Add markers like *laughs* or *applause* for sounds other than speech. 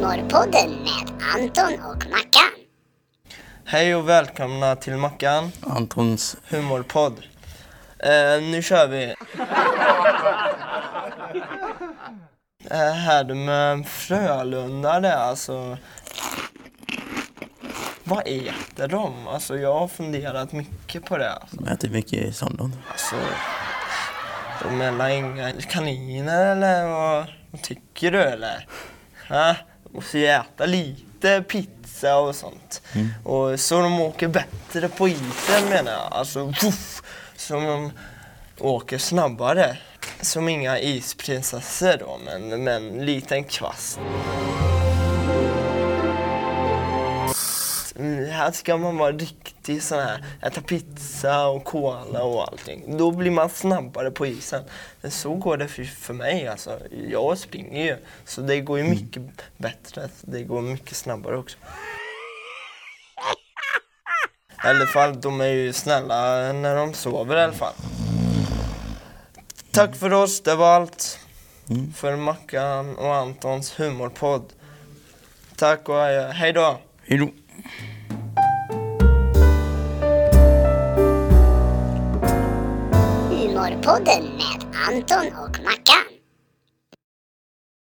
Humorpodden med Anton och Mackan. Hej och välkomna till Mackan Antons humorpodd. Eh, nu kör vi. *laughs* Eh, här med Frölundare, alltså. Vad äter de? Alltså jag har funderat mycket på det. de äter mycket i Sandon. Alltså, de är inga kaniner eller vad, vad tycker du eller? Ha? Måste ju äta lite pizza och sånt. Och så de åker bättre på isen menar jag. Alltså, vuff, så de åker snabbare. Som inga isprinsessor då, men med en liten kvast. Här ska man vara riktig sån här, äta pizza och cola och allting. Då blir man snabbare på isen. Så går det för, för mig alltså. Jag springer ju, så det går ju mycket bättre. Det går mycket snabbare också. I alla fall, de är ju snälla när de sover i alla fall. Tack för oss, det var allt. För Mackan och Antons humorpodd. Tack och. Hej då! Hej då! Humorpodden med Anton och Mackan.